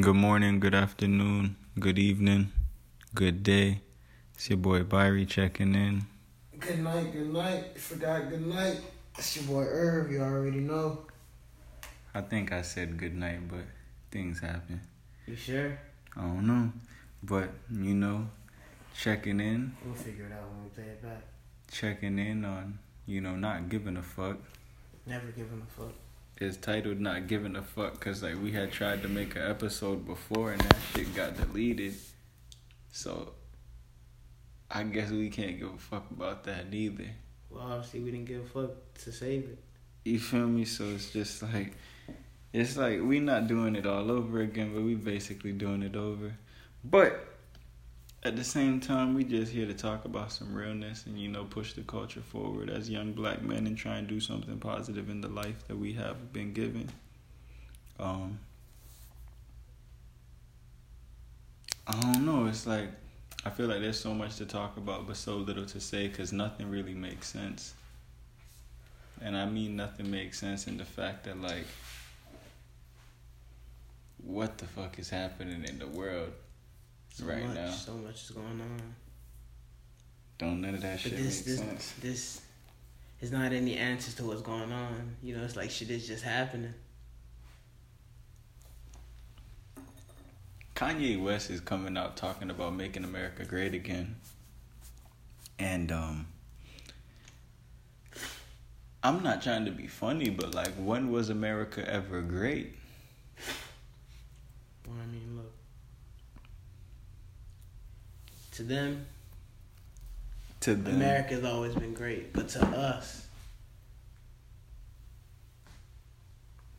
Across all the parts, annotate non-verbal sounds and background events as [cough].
Good morning, good afternoon, good evening, good day. It's your boy Byrie checking in. Good night, good night. Forgot good night. It's your boy Irv, you already know. I think I said good night, but things happen. You sure? I don't know. But, you know, checking in, We'll figure it out when we play it back. checking in on, you know, not giving a fuck. Never giving a fuck. It's titled Not Giving a Fuck because, like, we had tried to make an episode before and that shit got deleted. So, I guess we can't give a fuck about that either. Well, obviously we didn't give a fuck to save it. You feel me? So it's just like it's like we're not doing it all over again, but we basically doing it over. But at the same time, we just here to talk about some realness and you know push the culture forward as young black men and try and do something positive in the life that we have been given. Um, I don't know. It's like I feel like there's so much to talk about, but so little to say because nothing really makes sense. And I mean, nothing makes sense in the fact that, like, what the fuck is happening in the world So right much, now? So much is going on. Don't none of that But shit this, make this, sense. this is not any answers to what's going on. You know, it's like shit is just happening. Kanye West is coming out talking about making America great again. And um I'm not trying to be funny, but like when was America ever great? Well, I mean, look. To them, To them. America's always been great, but to us,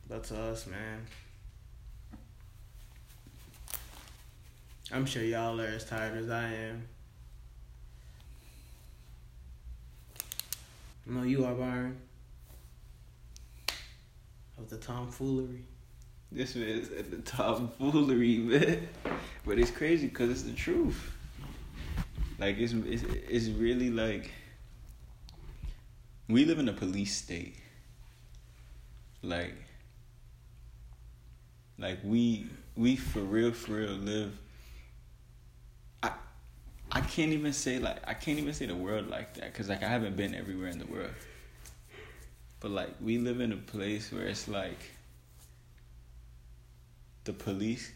but to us, man, I'm sure y'all are as tired as I am. I know you are, Byron. Of the tomfoolery. This man is at the top foolery, man. But it's crazy because it's the truth. Like it's, it's it's really like we live in a police state. Like like we we for real for real live. I I can't even say like I can't even say the world like that because like I haven't been everywhere in the world. But like we live in a place where it's like the police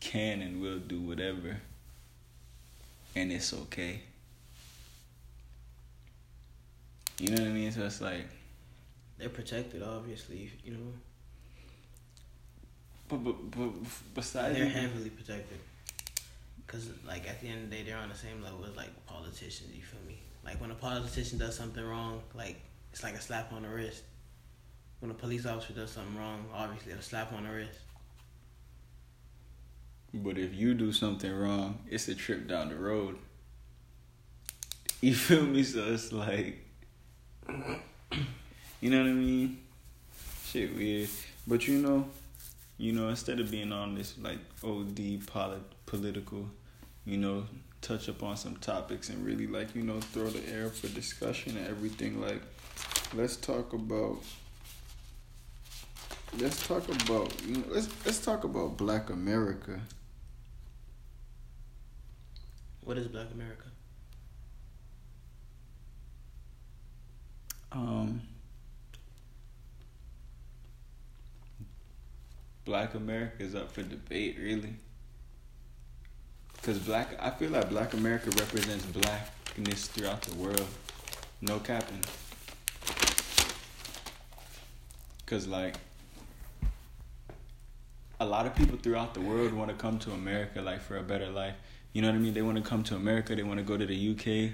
can and will do whatever and it's okay. You know what I mean? So it's like They're protected, obviously. You know, but but, but besides they're heavily protected. Cause like at the end of the day, they're on the same level as like politicians. You feel me? Like when a politician does something wrong, like it's like a slap on the wrist. When a police officer does something wrong, obviously a slap on the wrist. But if you do something wrong, it's a trip down the road. [laughs] You feel me? So it's like, [clears throat] you know what I mean? Shit weird. But you know, you know, instead of being on this like OD polit- political, you know, touch upon some topics and really like, you know, throw the air for discussion and everything, like, let's talk about let's talk about you know let's let's talk about black America. What is Black America? Um, Black America is up for debate, really. Because black, I feel like Black America represents blackness throughout the world. No capping. Because, like, a lot of people throughout the world want to come to America, like, for a better life. You know what I mean? They want to come to America, they want to go to the UK,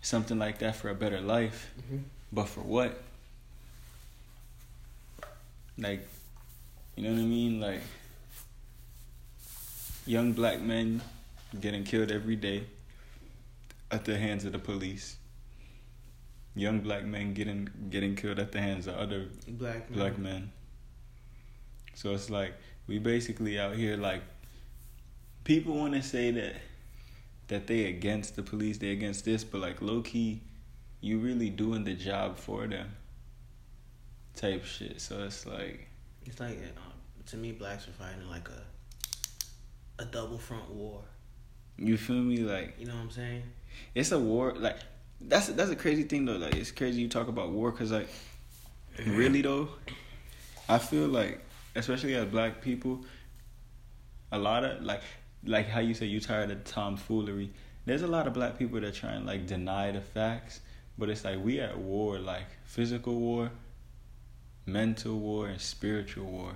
something like that for a better life. Mm-hmm. But for what? Like, you know what I mean? Like, young black men getting killed every day at the hands of the police. Young black men getting getting killed at the hands of other Black men. black men. So it's like we basically out here like people want to say that that they against the police, they against this, but like low key, you really doing the job for them. Type shit. So it's like It's like uh, to me, blacks are fighting like a a double front war. You feel me? Like You know what I'm saying? it's a war. Like that's that's a crazy thing though. Like it's crazy you talk about war because like really though, I feel like especially as black people, a lot of like like how you say you tired of tomfoolery. There's a lot of black people that try and like deny the facts, but it's like we at war, like physical war, mental war, and spiritual war.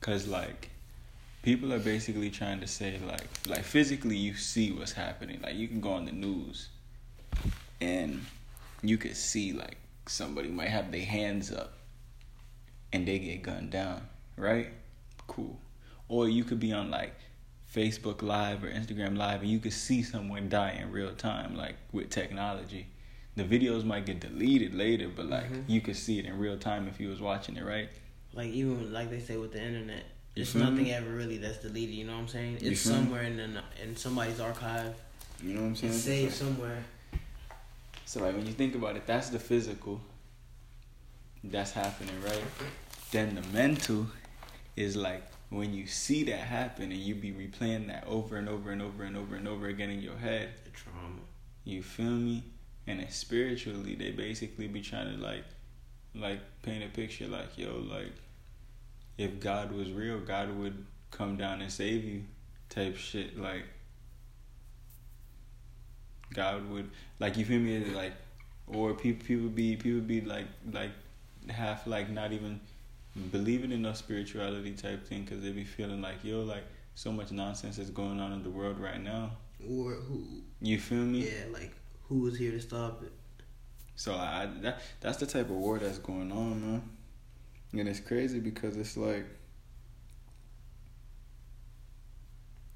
Cause like people are basically trying to say like like physically you see what's happening. Like you can go on the news and you could see like somebody might have their hands up and they get gunned down, right? Cool. Or you could be on like Facebook Live or Instagram Live and you could see someone die in real time, like with technology. The videos might get deleted later, but like Mhm. you could see it in real time if you was watching it, right? Like even like they say with the internet, You it's nothing me? ever really that's deleted. You know what I'm saying? It's me? somewhere in an, in somebody's archive. You know what I'm saying? It's saved somewhere. So like when you think about it, that's the physical that's happening, right? Then the mental is like when you see that happen and you be replaying that over and over and over and over and over again in your head. The trauma. You feel me? And then spiritually, they basically be trying to like, like paint a picture like, yo, like, if God was real, God would come down and save you, type shit. Like, God would, like, you feel me? Like, or people, people be, people be like, like, half like not even believing in no spirituality type thing because they be feeling like, yo, like, so much nonsense is going on in the world right now. Or who? You feel me? Yeah, like who is here to stop it? So I that that's the type of war that's going on, man. And it's crazy because it's like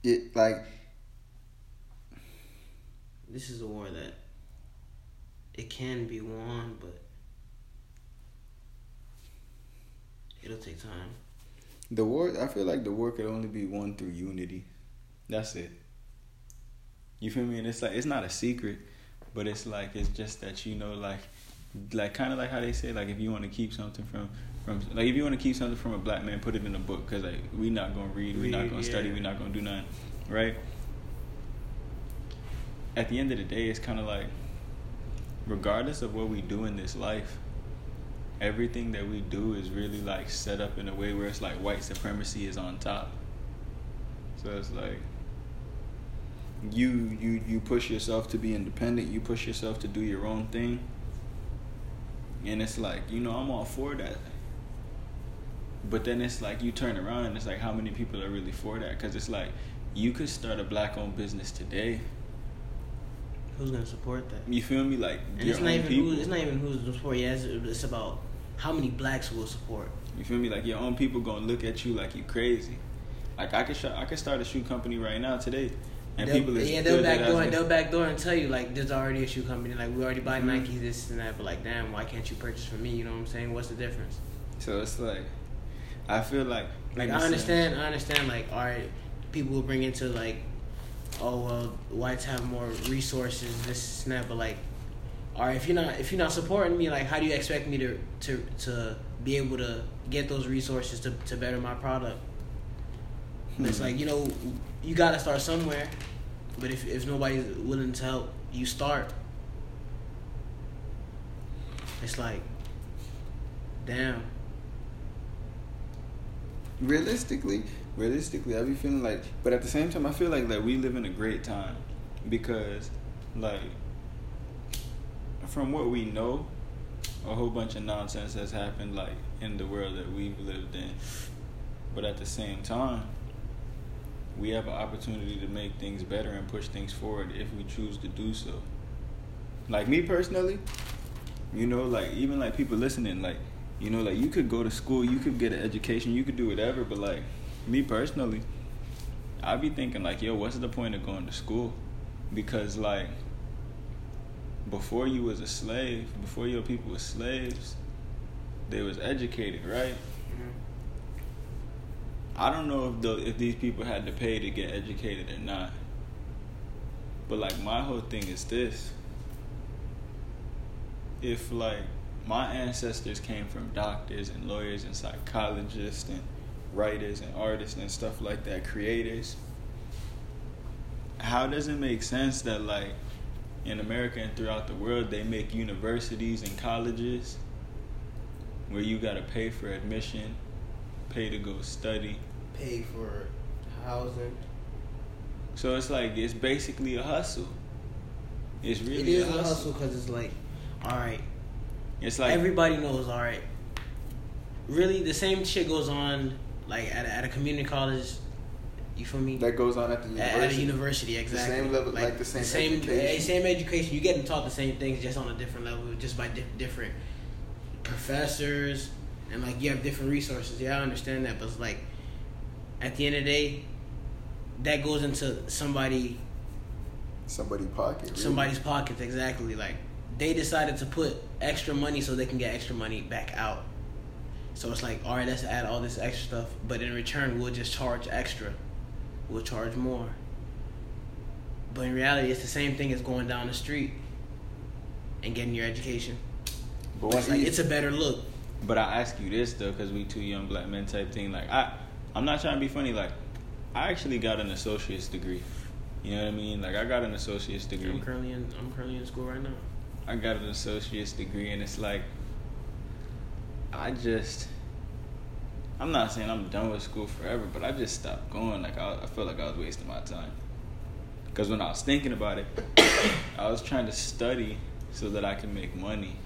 it like This is a war that it can be won, but it'll take time. the war I feel like the war could only be won through unity. That's it. You feel me? And it's like it's not a secret, but it's like it's just that you know like like kind of like how they say like if you want to keep something from from like if you want to keep something from a black man put it in a book because like we not gonna read we not gonna study yeah. we not gonna do nothing right at the end of the day it's kind of like regardless of what we do in this life everything that we do is really like set up in a way where it's like white supremacy is on top. So it's like you you you push yourself to be independent you push yourself to do your own thing. And it's like you know i'm all for that. But then it's like you turn around and it's like how many people are really for that? Because it's like you could start a black owned business today. Who's gonna support that? you feel me? Like And it's not even people. who, it's not even who's support. Yeah, it's, it's about how many blacks will support. You feel me? Like your own people gonna look at you like you crazy. Like I could sh- I could start a shoe company right now today, and They'll- people is yeah, they'll backdoor, they'll backdoor and tell you like there's already a shoe company. Like we already buy Mhm. Nikes, this and that. But like, damn, why can't you purchase from me? You know what I'm saying? What's the difference? So it's like, I feel like Like I understand, I understand. Like, all right, people will bring into like, oh well, whites have more resources, this and that. But like, right, if you're not if you're not supporting me, like, how do you expect me to to to be able to get those resources to to better my product? It's Hmm. like you know, you got to start somewhere. But if if nobody's willing to help you start, it's like, damn. realistically, realistically, I be feeling like, but at the same time, I feel like like we live in a great time because, like, from what we know, a whole bunch of nonsense has happened like in the world that we've lived in. But at the same time, we have an opportunity to make things better and push things forward if we choose to do so. Like me personally, you know, like even like people listening, like you know, like you could go to school, you could get an education, you could do whatever, but like me personally, I be thinking like, yo, what's the point of going to school? Because like before you was a slave, before your people was slaves, they was educated, right? Mm-hmm. I don't know if the, if these people had to pay to get educated or not. But like my whole thing is this. If like my ancestors came from doctors and lawyers and psychologists and writers and artists and stuff like that, creators. How does it make sense that like in America and throughout the world they make universities and colleges where you gotta pay for admission, pay to go study, Pay for housing. So it's like it's basically a hustle. It's really it is a hustle because it's like, all right, It's like everybody knows. All right, really, the same shit goes on like at a, at a community college. You feel me? That goes on at the university. At a university, exactly. same level- like the same education. eh, same education. You getting taught the same things, just on a different level, just by di- different professors, and like you have different resources. Yeah, I understand that, but it's like at the end of the day, that goes into somebody Somebody pocket. Really. somebody's pockets exactly. Like they decided to put extra money so they can get extra money back out. So it's like, all right, let's add all this extra stuff, but in return, we'll just charge extra. We'll charge more. But in reality, it's the same thing as going down the street and getting your education. but, it's like it's a better look. but I ask you this though, because we two young black men type thing. Like I, I'm not trying to be funny. Like I actually got an associate's degree. You know what I mean? Like I got an associate's degree. I'm currently in I'm currently in school right now. I got an associate's degree, and it's like, I just, I'm not saying I'm done with school forever, but I just stopped going. Like, I, I felt like I was wasting my time. Because when I was thinking about it, [coughs] I was trying to study so that I can make money.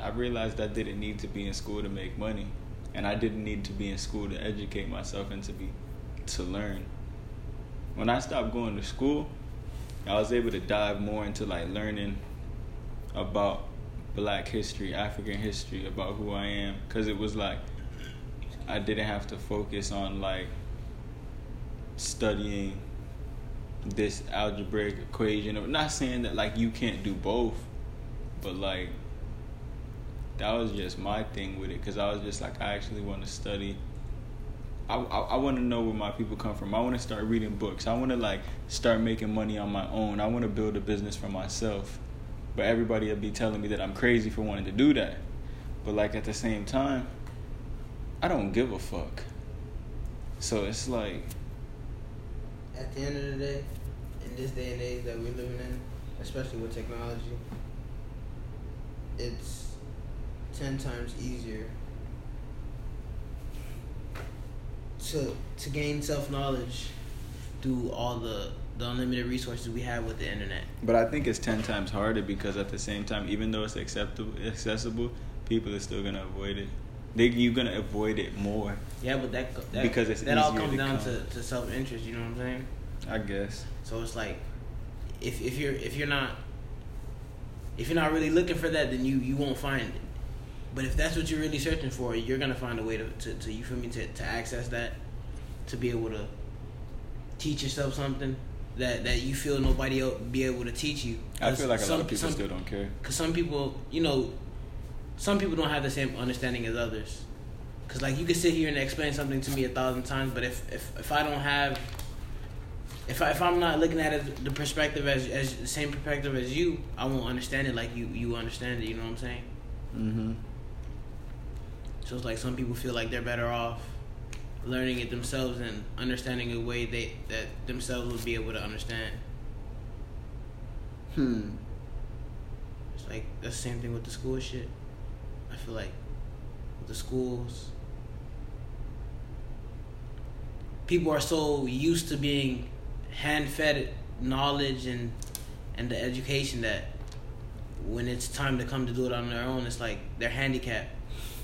I realized I didn't need to be in school to make money, and I didn't need to be in school to educate myself and to be to learn. When I stopped going to school, I was able to dive more into like learning about black history, African history, about who I am cuz it was like I didn't have to focus on like studying this algebraic equation. I'm not saying that like you can't do both, but like that was just my thing with it cuz I was just like I actually want to study I, I, I want to know where my people come from. I want to start reading books. I want to like start making money on my own. I want to build a business for myself. But everybody will be telling me that I'm crazy for wanting to do that. But like at the same time, I don't give a fuck. So it's like At the end of the day, in this day and age that we're living in, especially with technology, it's ten times easier to to gain self knowledge through all the the unlimited resources we have with the internet. But I think it's ten times harder because at the same time, even though it's acceptable, accessible, people are still gonna avoid it. They you're gonna avoid it more, Yeah, but that, that Because it's that all comes to down come. to, to self interest. You know what I'm saying? I guess. So it's like, if if you're if you're not if you're not really looking for that, then you you won't find it. But if that's what you're really searching for, you're gonna find a way to to, to you feel me to to access that, to be able to teach yourself something that that you feel nobody else be able to teach you. I feel like a lot Some- of people some- still don't care. Cause some people, you know, some people don't have the same understanding as others. Cause like you can sit here and explain something to me a thousand times, but if if, if I don't have, if I if I'm not looking at it the perspective as as the same perspective as you, I won't understand it like you you understand it. You know what I'm saying? Mm-hmm. So it's like some people feel like they're better off learning it themselves and understanding a way they that themselves would be able to understand. Hmm. It's like that's the same thing with the school shit. I feel like with the schools, people are so used to being hand fed knowledge and and the education that when it's time to come to do it on their own, it's like they're handicapped.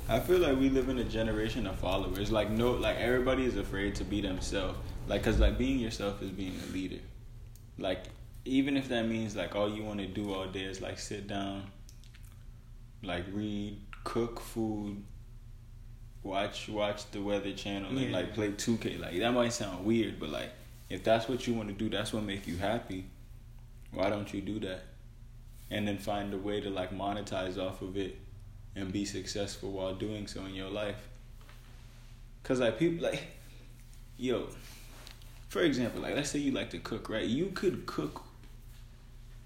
I feel like we live in a generation of followers. Like no, like everybody is afraid to be themselves. Like, cause like being yourself is being a leader. Like even if that means like all you want to do all day is like sit down, like read, cook food, watch watch the Weather Channel, and Yeah. like play two K. Like that might sound weird, but like if that's what you want to do, that's what make you happy. Why don't you do that? And then find a way to like monetize off of it and be successful while doing so in your life. Cause like people like, yo, for example, like let's say you like to cook, right? You could cook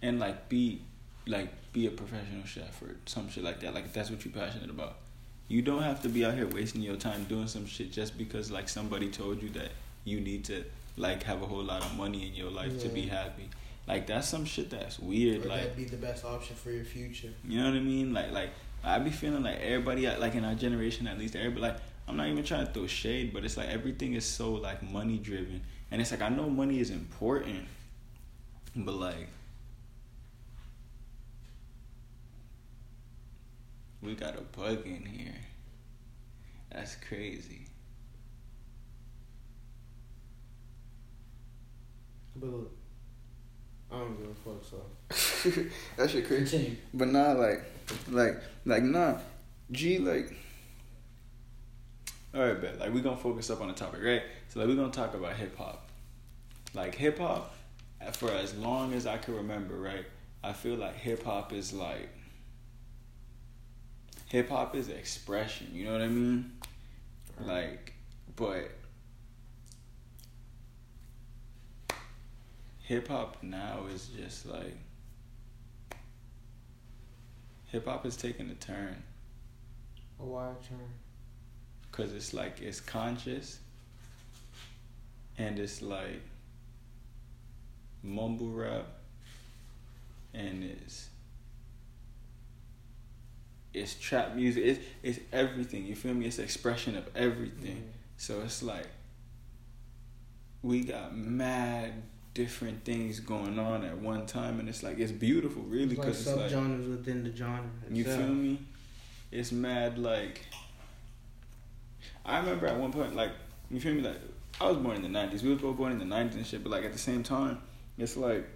and like be like be a professional chef or some shit like that. Like if that's what you're passionate about. You don't have to be out here wasting your time doing some shit just because like somebody told you that you need to like have a whole lot of money in your life yeah. to be happy. Like that's some shit that's weird. Or like that'd be the best option for your future. You know what I mean? Like like I be feeling like everybody like in our generation at least everybody like I'm not even trying to throw shade, but it's like everything is so like money driven. And it's like I know money is important, but like we got a bug in here. That's crazy. But look, I don't give a fuck. So [laughs] that shit crazy. Continue. But not like, like, like nah, G like. All right, bet. Like we gonna focus up on the topic, right? So like we gonna talk about hip hop. Like hip hop, for as long as I can remember, right? I feel like hip hop is like. Hip hop is expression. You know what I mean? Like, but hip hop now is just like hip hop is taking a turn. A wide turn. Cause it's like it's conscious, and it's like mumble rap, and it's it's trap music. It's it's everything. You feel me? It's expression of everything. Mm-hmm. So it's like we got mad different things going on at one time, and it's like it's beautiful, really, because it's, like it's like within the genre. Itself. You feel me? It's mad like. I remember at one point, like you feel me, like I was born in the '90s. We were both born in the '90s and shit, but like at the same time, it's like,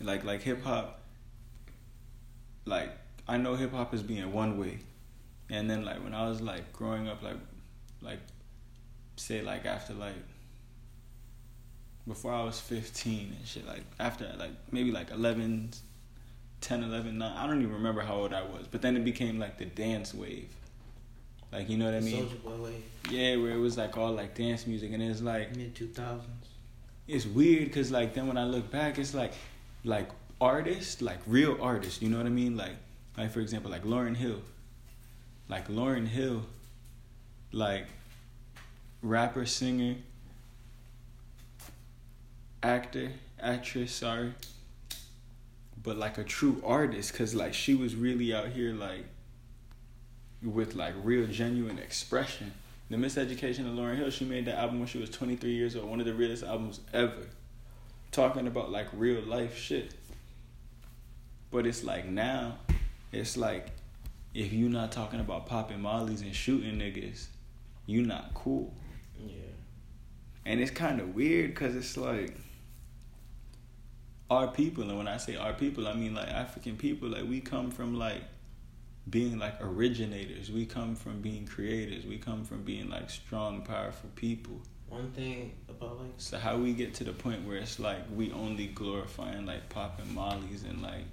like like hip hop. Like I know hip hop is being one way, and then like when I was like growing up, like, like, say like after like before I was 15 and shit. Like after like maybe like 11, 10, 11, 9. I don't even remember how old I was. But then it became like the dance wave. Like you know what I mean? Soulja Boy wave. Yeah, where it was like all like dance music and it's like mid 2000s. It's weird because like then when I look back, it's like like artists, like real artists. You know what I mean? Like like for example, like Lauryn Hill. Like Lauryn Hill, like rapper, singer, actor, actress, sorry, but like a true artist, cause like she was really out here like with like real genuine expression. The Miseducation of Lauryn Hill, she made that album when she was 23 years old, one of the realest albums ever. Talking about like real life shit. But it's like now, it's like if you're not talking about popping mollies and shooting niggas, you not cool. Yeah. And it's kind of weird because it's like our people, and when I say our people, I mean like African people. Like we come from like being like originators. We come from being creators. We come from being like strong, powerful people. One thing about like so how we get to the point where it's like we only glorifying like popping mollies and like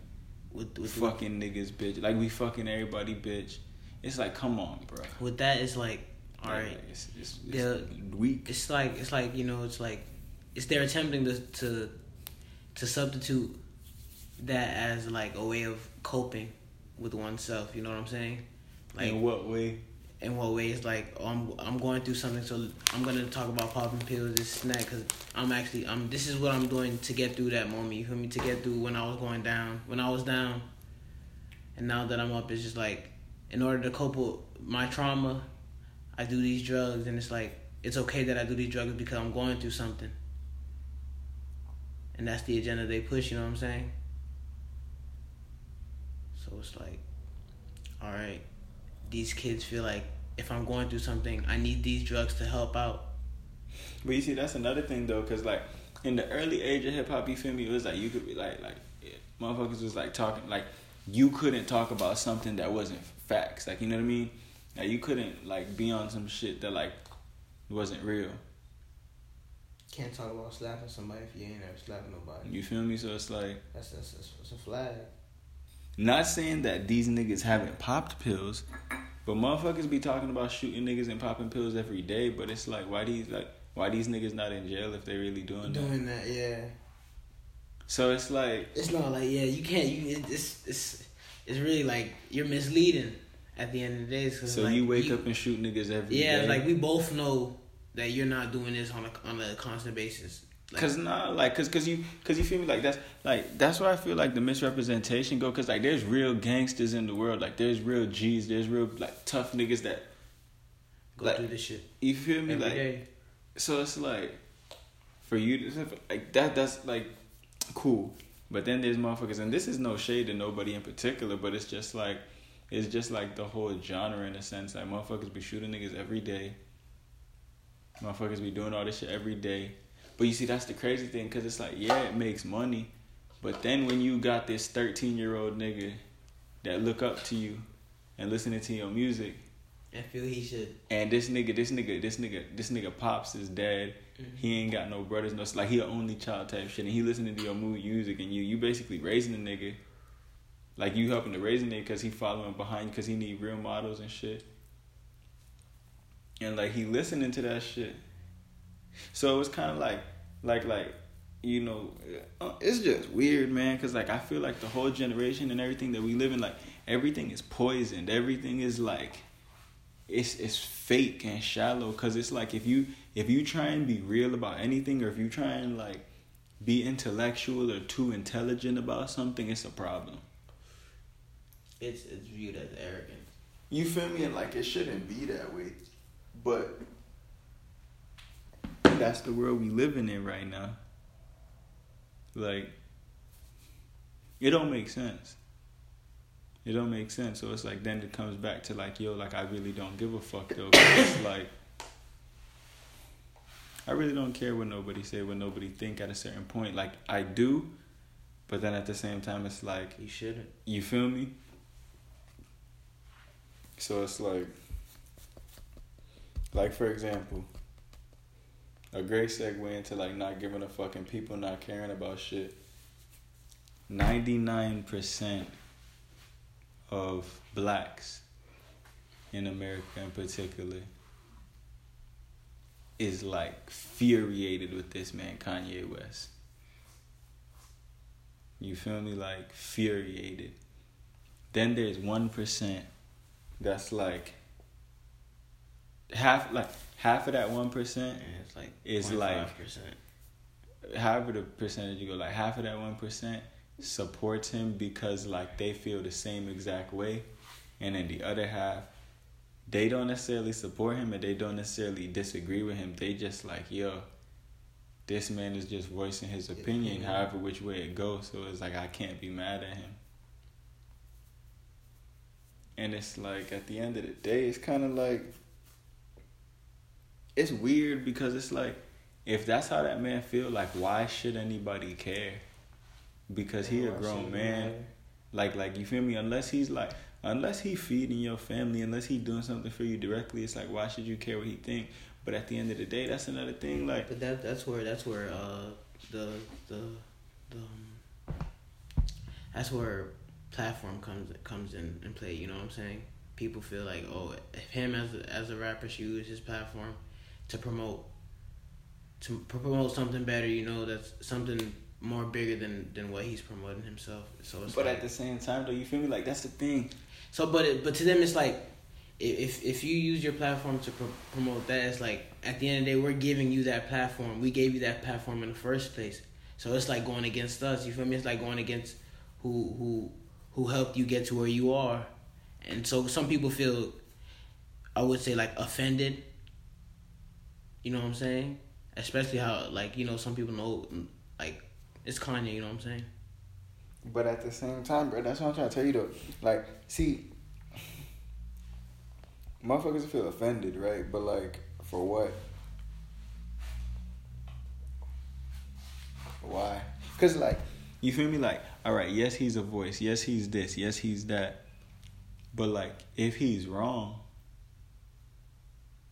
with, with fucking the, niggas, bitch. Like we fucking everybody, bitch. It's like, come on, bro. With that, it's like, all right, like, it's, it's, it's weak. It's like it's like you know, it's like it's they're attempting to to to substitute that as like a way of coping with oneself. You know what I'm saying? Like in what way? In what way? It's like oh, I'm I'm going through something, so I'm gonna talk about popping pills, this snack, because I'm actually I'm this is what I'm doing to get through that moment. You feel me? To get through when I was going down, when I was down, and now that I'm up, it's just like in order to cope with my trauma, I do these drugs, and it's like it's okay that I do these drugs because I'm going through something and that's the agenda they push. You know what I'm saying? So it's like, all right, these kids feel like if I'm going through something, I need these drugs to help out. But you see, that's another thing though, cause like in the early age of hip hop, you feel me? It was like you could be like, like yeah, motherfuckers was like talking, like you couldn't talk about something that wasn't facts. Like you know what I mean? Like you couldn't like be on some shit that like wasn't real. Can't talk about slapping somebody if you ain't ever slapping nobody. You feel me? So it's like that's that's, that's, that's a flag. Not saying that these niggas haven't popped pills, but motherfuckers be talking about shooting niggas and popping pills every day. But it's like why these like why these niggas not in jail if they really doing that? Doing that, yeah. So it's like it's not like yeah you can't you it's it's it's really like you're misleading at the end of the day, so like, you wake you, up and shoot niggas every yeah, day. like we both know that you're not doing this on a on a constant basis. Like, cause nah, like, cause, cause you, cause you feel me like that's like that's where I feel like the misrepresentation go. Cause like there's real gangsters in the world. Like there's real G's. There's real like tough niggas that go like, through this shit. You feel me? like, day. so it's like for you to like that. That's like cool. But then there's motherfuckers, and this is no shade to nobody in particular, but it's just like it's just like the whole genre in a sense. Like motherfuckers be shooting niggas every day. Motherfuckers be doing all this shit every day. But you see, that's the crazy thing, cause it's like, yeah, it makes money, but then when you got this thirteen year old nigga that look up to you and listening to your music, I feel he should. And this nigga, this nigga, this nigga, this nigga pops his dad. Mm-hmm. He ain't got no brothers, no like he an only child type shit, and he listening to your music, and you you basically raising the nigga, like you helping to raise the nigga because he following behind because he need real models and shit, and like he listening to that shit. So it's kind of like, like, like, you know, uh, it's just weird, man. Cause like I feel like the whole generation and everything that we live in, like everything is poisoned. Everything is like it's it's fake and shallow because it's like if you if you try and be real about anything or if you try and like be intellectual or too intelligent about something it's a problem it's it's viewed as arrogant you feel me and like it shouldn't be that way but that's the world we living in right now like it don't make sense it don't make sense. So it's like then it comes back to like, yo, like I really don't give a fuck though. it's [coughs] like I really don't care what nobody say, what nobody think at a certain point. Like I do, but then at the same time it's like You shouldn't. You feel me? So it's like like for example, a great segue into like not giving a fucking people not caring about shit. Ninety nine percent of blacks in America in particular is like furiated with this man Kanye West. You feel me? Like furiated. Then there's one percent that's like half like half of that one percent like is like half of the percentage you go like half of that one percent supports him because like they feel the same exact way. And then the other half they don't necessarily support him and they don't necessarily disagree with him. They just like yo this man is just voicing his opinion however which way it goes. So it's like i can't be mad at him. And it's like at the end of the day it's kind of like it's weird because it's like if that's how that man feel like why should anybody care because he a grown man. Like like you feel me? Unless he's like unless he feeding your family, unless he doing something for you directly, it's like why should you care what he think? But at the end of the day, that's another thing. Like, but that that's where that's where uh the the the um, that's where platform comes comes in and play. You know what I'm saying? People feel like oh, if him as a, as a rapper should use his platform to promote to promote something better. You know that's something more bigger than than what he's promoting himself. So it's but like, at the same time, though, you feel me? Like that's the thing. So, but it, but to them, it's like if if you use your platform to pro- promote that, it's like at the end of the day, we're giving you that platform. We gave you that platform in the first place. So it's like going against us. You feel me? It's like going against who who who helped you get to where you are. And so some people feel, I would say, like offended. You know what I'm saying? Especially how like you know some people know like it's Kanye, you know what I'm saying? But at the same time, bro, that's what I'm trying to tell you though. Like, see, motherfuckers feel offended, right? But like, for what? Why? Cause like, you feel me? Like, all right, yes, he's a voice. Yes, he's this. Yes, he's that. But like, if he's wrong,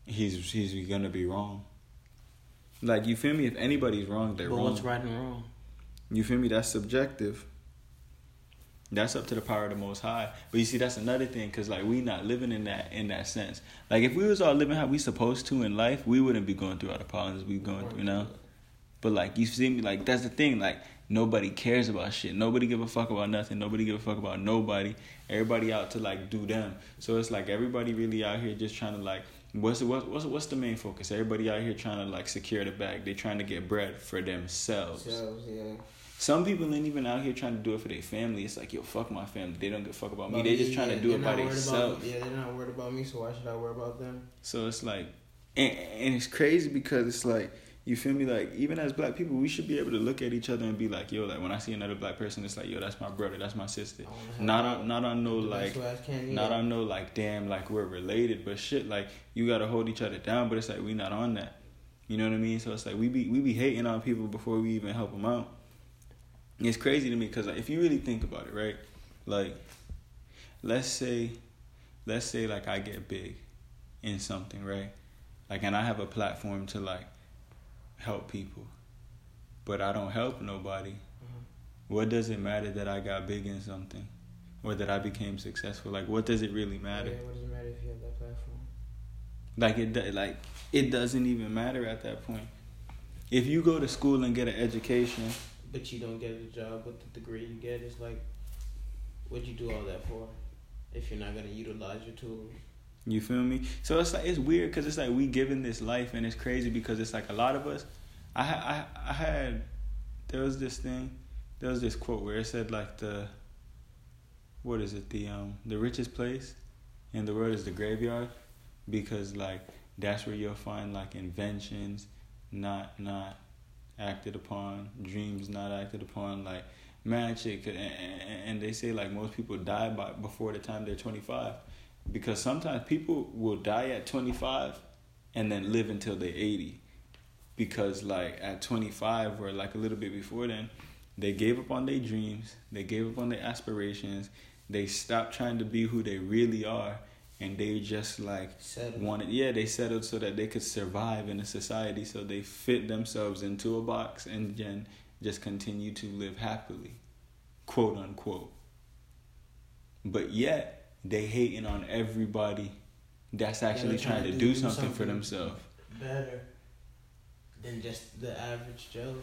he's he's gonna be wrong. Like, you feel me? If anybody's wrong, they're but wrong. What's right and wrong? You feel me? That's subjective. That's up to the power of the Most High. But you see, that's another thing, cause like we not living in that in that sense. Like if we was all living how we supposed to in life, we wouldn't be going through all the problems we going through now. But like you see me, like that's the thing. Like nobody cares about shit. Nobody give a fuck about nothing. Nobody give a fuck about nobody. Everybody out to like do them. So it's like everybody really out here just trying to like what's the, what's what's what's the main focus? Everybody out here trying to like secure the bag. They trying to get bread for themselves. Selves, yeah. Some people ain't even out here trying to do it for their family. It's like, yo, fuck my family. They don't give a fuck about me. They just trying to do it by themselves. Yeah, they're not worried about me, so why should I worry about them? So it's like, and, and it's crazy because it's like, you feel me? Like, even as black people, we should be able to look at each other and be like, yo, like, when I see another black person, it's like, yo, that's my brother, that's my sister. Not on, not on no, like, not on no, like, damn, like, we're related, but shit, like, you gotta hold each other down, but it's like, we not on that. You know what I mean? So it's like, we be, we be hating on people before we even help them out it's crazy to me because like, if you really think about it, right? Like, let's say, let's say like I get big in something, right? Like, and I have a platform to like help people, but I don't help nobody. Mm-hmm. What does it matter that I got big in something, or that I became successful? Like, what does it really matter? Yeah, what does it matter if you have that platform? Like it, like it doesn't even matter at that point. If you go to school and get an education but you don't get a job with the degree you get, it's like, what'd you do all that for? If you're not gonna utilize your tools. You feel me? So it's like it's weird because it's like we given this life and it's crazy because it's like a lot of us. I I I had there was this thing, there was this quote where it said like the what is it the um the richest place in the world is the graveyard because like that's where you'll find like inventions, not not acted upon, dreams not acted upon, like magic, and, and they say like most people die by before the time they're twenty five, because sometimes people will die at twenty five, and then live until they're eighty, because like at twenty five or like a little bit before then, they gave up on their dreams, they gave up on their aspirations, they stopped trying to be who they really are and they just like settled. wanted yeah they settled so that they could survive in a society so they fit themselves into a box and then just continue to live happily quote unquote but yet they hating on everybody that's actually trying, trying, to do, do something, something, for themselves better than just the average joe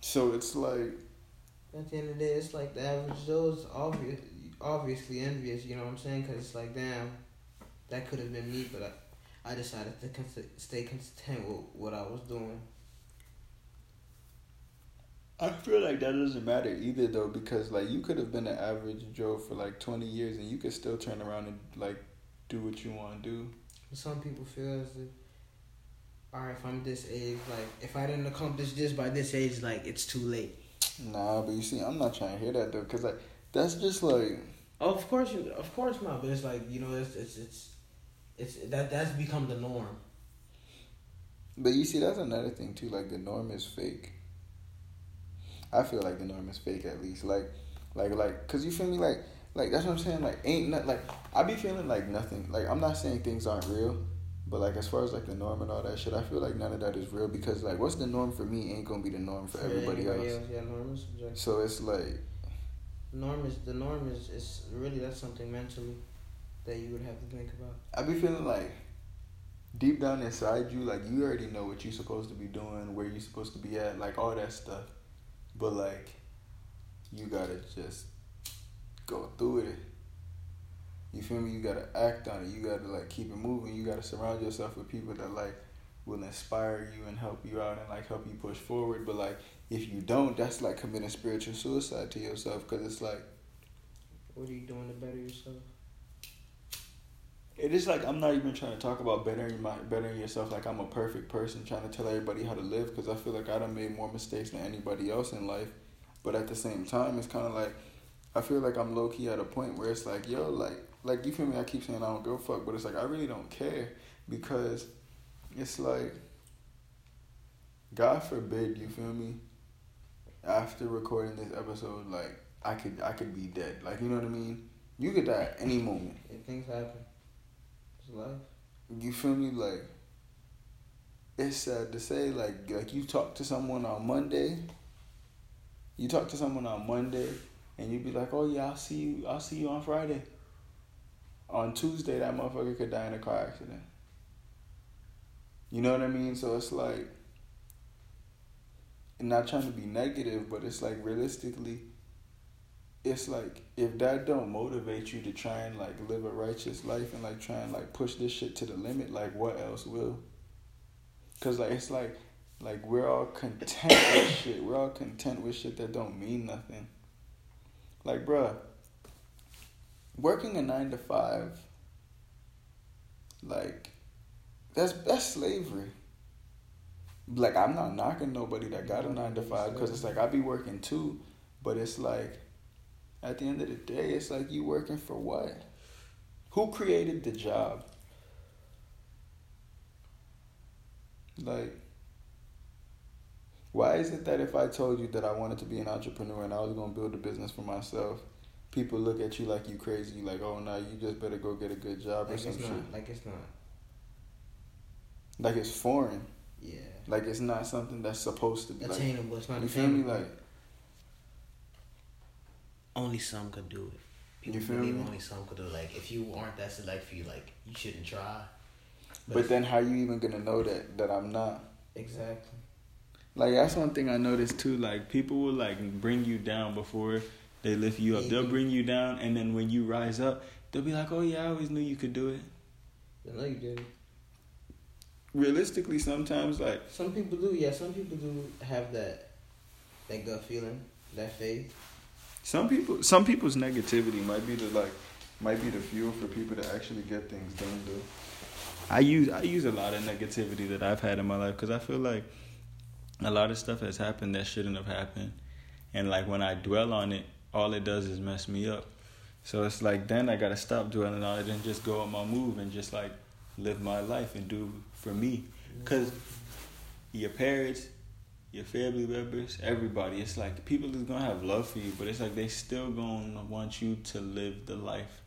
so it's like at the end of the day it's like the average joe is obvious obviously envious, you know what I'm saying? Because it's like, damn, that could have been me, but I, I decided to con- stay content with what I was doing. I feel like that doesn't matter either though because like you could have been an average Joe for like twenty years and you could still turn around and like do what you want to do. Some people feel as if, all right, if I'm this age, like if I didn't accomplish this by this age, like it's too late. Nah, but you see, I'm not trying to hear that though, cause like that's just like. Oh, of course, you, of course not. But it's like you know, it's it's it's, it's that that's become the norm. But you see, that's another thing too. Like the norm is fake. I feel like the norm is fake at least. Like, like, like, cause you feel me? Like, like that's what I'm saying. Like, ain't not like I be feeling like nothing. Like I'm not saying things aren't real, but like as far as like the norm and all that shit, I feel like none of that is real because like what's the norm for me ain't gonna be the norm for, everybody, else. else. Yeah, norm is subjective. So it's like norm is the norm is, is really that's something mentally that you would have to think about. I be feeling like deep down inside you, like you already know what you're supposed to be doing, where you're supposed to be at, like all that stuff. But like you gotta just go through it. You feel me? You gotta act on it. You gotta like keep it moving. You gotta surround yourself with people that like will inspire you and help you out and like help you push forward. But like if you don't, that's like committing spiritual suicide to yourself because it's like. What are you doing to better yourself? It is like I'm not even trying to talk about bettering my bettering yourself like I'm a perfect person trying to tell everybody how to live because I feel like I done made more mistakes than anybody else in life, but at the same time it's kind of like I feel like I'm low key at a point where it's like yo like like you feel me I keep saying I don't go fuck but it's like I really don't care because it's like God forbid you feel me after recording this episode, like I could I could be dead. Like you know what I mean? You could die any moment. If things happen. Life. You feel me? Like it's sad to say, like like you talk to someone on Monday. You talk to someone on Monday and you'd be like, Oh yeah, I'll see you I'll see you on Friday. On Tuesday that motherfucker could die in a car accident. You know what I mean? So it's like not trying to be negative, but it's like realistically, it's like if that don't motivate you to try and like live a righteous life and like try and like push this shit to the limit, like what else will? Cause like it's like like we're all content with [coughs] shit. We're all content with shit that don't mean nothing. Like bruh, working a nine to five, like that's that's slavery. Like I'm not knocking nobody that got a nine to five because it's like I be working too, but it's like at the end of the day, it's like you working for what? Who created the job? Like, why is it that if I told you that I wanted to be an entrepreneur and I was gonna build a business for myself, people look at you like you crazy, you like, oh no, you just better go get a good job or Like some it's shit. not. Like it's not. Like it's foreign. Yeah. Like it's not something that's supposed to be. Like, Attainable. It's not you feel me? Like only some could do it. People You feel believe me? only some could do it. Like if you aren't that select for you, like you shouldn't try. but if- then how are you even gonna know that that I'm not? exactly. Like that's one thing I noticed too. Like people will like bring you down before they lift you up. They'll Mhm. bring you down, and then when you rise up, they'll be like, "Oh yeah, I always knew you could do it." I know you did. Realistically, sometimes like Some people do. Yeah, some people do have that that gut feeling, that faith. Some people, some people's negativity might be the like might be the fuel for people to actually get things done. Though I use I use a lot of negativity that I've had in my life because I feel like a lot of stuff has happened that shouldn't have happened, and like when I dwell on it, all it does is mess me up. So it's like then I gotta stop dwelling on it and just go on my move and just like live my life and do for me. Cause your parents, your family members, everybody, it's like people is gonna have love for you, but it's like they still gonna want you to live the life.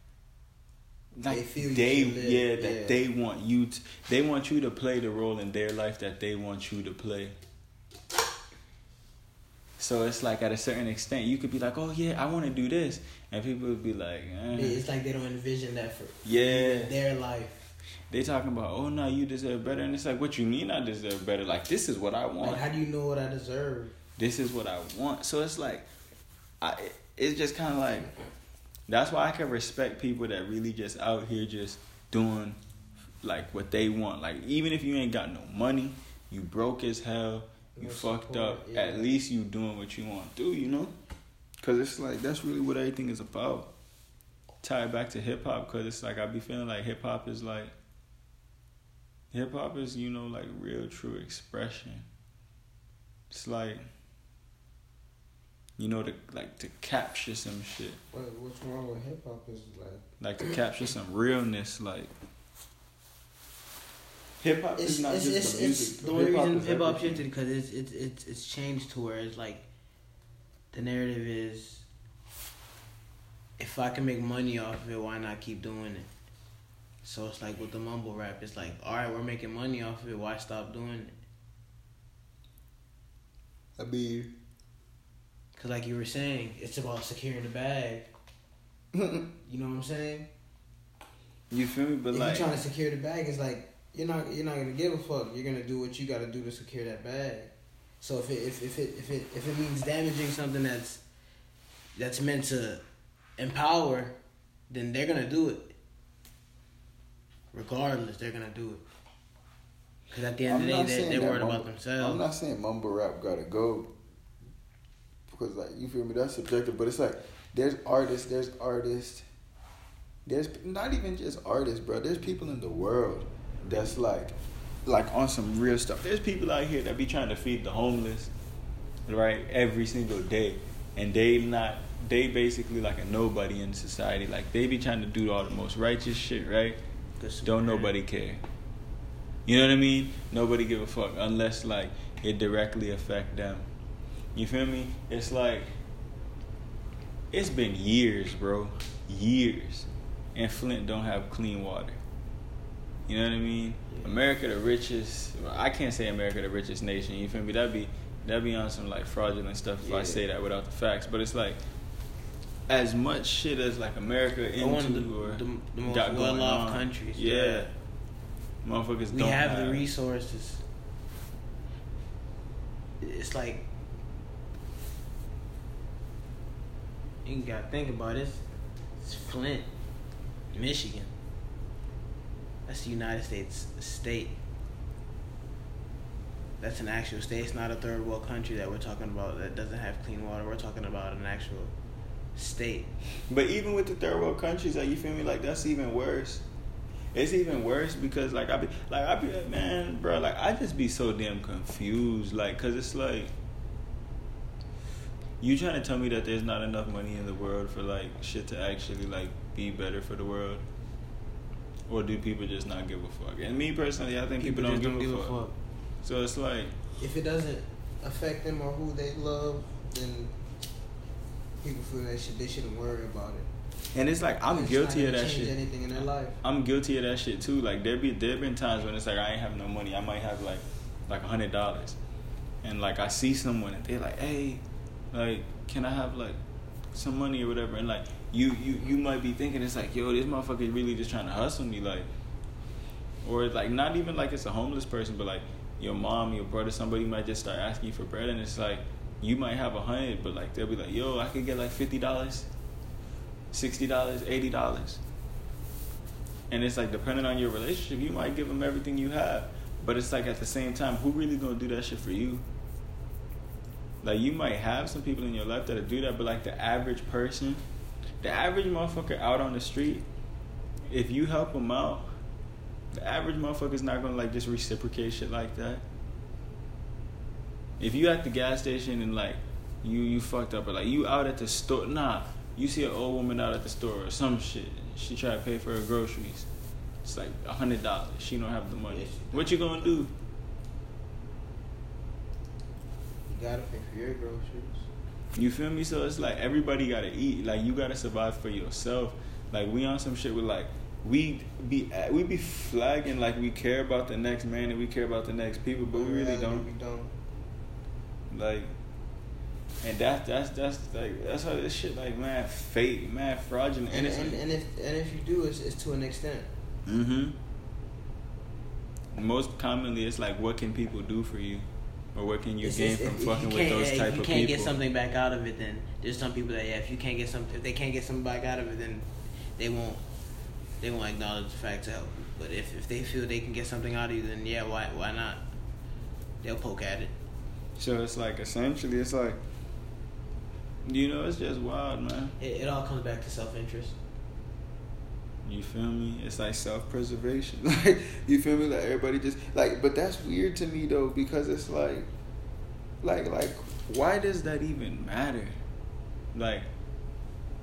Like They feel they, yeah, that yeah. they want you to, they want you to play the role in their life that they want you to play. So it's like at a certain extent, you could be like, "Oh yeah, I want to do this," and people would be like, eh. It's like they don't envision that for "Yeah." their life. They talking about, "Oh no, you deserve better," and it's like, "What you mean I deserve better? Like this is what I want." Like, how do you know what I deserve? this is what I want. So it's like, I it's just kind of like that's why I can respect people that really just out here just doing like what they want. Like even if you ain't got no money, you broke as hell, you No fucked support, up. yeah. At least you doing what you want to do, you know? Cause it's like that's really what everything is about. Tie it back to hip hop, cause it's like I be feeling like hip hop is like hip hop is you know like real true expression. It's like you know to like to capture some shit, What, what's wrong with hip hop is like like to capture some realness, like. Hip hop is not it's, just it's, the music. it's the only Hip-hop reason hip hop shifted because it's it's it's it's changed to where it's like the narrative is if I can make money off of it, why not keep doing it? So it's like with the mumble rap, it's like all right, we're making money off of it, why stop doing it? I mean, Because like you were saying, it's about securing the bag. [laughs] You know what I'm saying? you feel me? But if like, you're trying to secure the bag, it's like you're not you're not gonna give a fuck. You're gonna do what you gotta do to secure that bag. So if it if, if it if it if it means damaging something that's that's meant to empower, then they're gonna do it. Regardless, they're gonna do it. Because at the end I'm of the day, they're, they're worried mumble- about themselves. I'm not saying mumble rap gotta go because like you feel me that's subjective, but it's like there's artists, there's artists, there's not even just artists, bro. There's people in the world that's like like on some real stuff. There's people out here that be trying to feed the homeless, right, every single day, and they not. They basically like a nobody in society. Like they be trying to do all the most righteous shit, right? Don't nobody care. You know what I mean? Nobody give a fuck unless like it directly affect them. You feel me? It's like it's been years, bro. Years. And Flint don't have clean water. You know what I mean? Yeah. America the richest well, I can't say America the richest nation, you feel me? That'd be that'd be on some like fraudulent stuff if I say that without the facts. But it's like as much shit as like America into one of the, the, most well off countries. Yeah. Motherfuckers we have, have the resources. It's like you gotta think about this. It's Flint, Michigan. That's the United States state. That's an actual state. It's not a third world country that we're talking about that doesn't have clean water. We're talking about an actual state. But even with the third world countries, like you feel me, like that's even worse. It's even worse because like I be like I be like, man, bro, like I just be so damn confused, like, cause it's like you trying to tell me that there's not enough money in the world for like shit to actually like be better for the world, or do people just not give a fuck? And me personally, I think people, don't, just give, a, fuck. So it's like If it doesn't affect them or who they love, then people feel that shit, they shouldn't worry about it. And it's like I'm It's guilty of that shit. Anything in their life. I'm guilty of that shit too. Like there be there been times when it's like I ain't have no money. I might have like like a hundred dollars, and like I see someone and they're like, hey, like can I have like some money or whatever? And like you you you might be thinking it's like yo this motherfucker really just trying to hustle me like, or like not even like it's a homeless person, but like your mom, your brother, somebody might just start asking you for bread, and it's like you might have a hundred, but like they'll be like yo I could get like fifty dollars. Sixty dollars, eighty dollars, and it's like depending on your relationship, you might give them everything you have, but it's like at the same time, who really gonna do that shit for you? Like you might have some people in your life that'll do that, but like the average person, the average motherfucker out on the street, if you help them out, the average motherfucker's not gonna like just reciprocate shit like that. If you at the gas station and like you you fucked up, or like you out at the store, nah, you see an old woman out at the store or some shit. She try to pay for her groceries. It's like a hundred dollars. She don't have the money. What you gonna do? You gotta pay for your groceries. You feel me? So it's like everybody gotta eat. Like you gotta survive for yourself. Like we on some shit with like we be we be flagging like we care about the next man and we care about the next people, but we really don't. We don't. Like, and that that's that's like that's how this shit like man fake, man fraudulent, And, and, and, if and if you do, it's, it's to an extent. mm-hmm. Most commonly, it's like what can people do for you, or what can you It's gain just- from if- if fucking you with those if type you of can't get something back out of it, then there's some people that yeah, if you can't get some, if they can't get something back out of it, then they won't, they won't acknowledge the fact to help. But if if they feel they can get something out of you, then yeah, why why not? They'll poke at it. So it's like essentially, it's like, you know, it's just wild, man. It, it all comes back to self interest. You feel me? It's like self preservation. [laughs] Like you feel me? Like everybody just like, but that's weird to me though because it's like, like, like, why does that even matter? Like,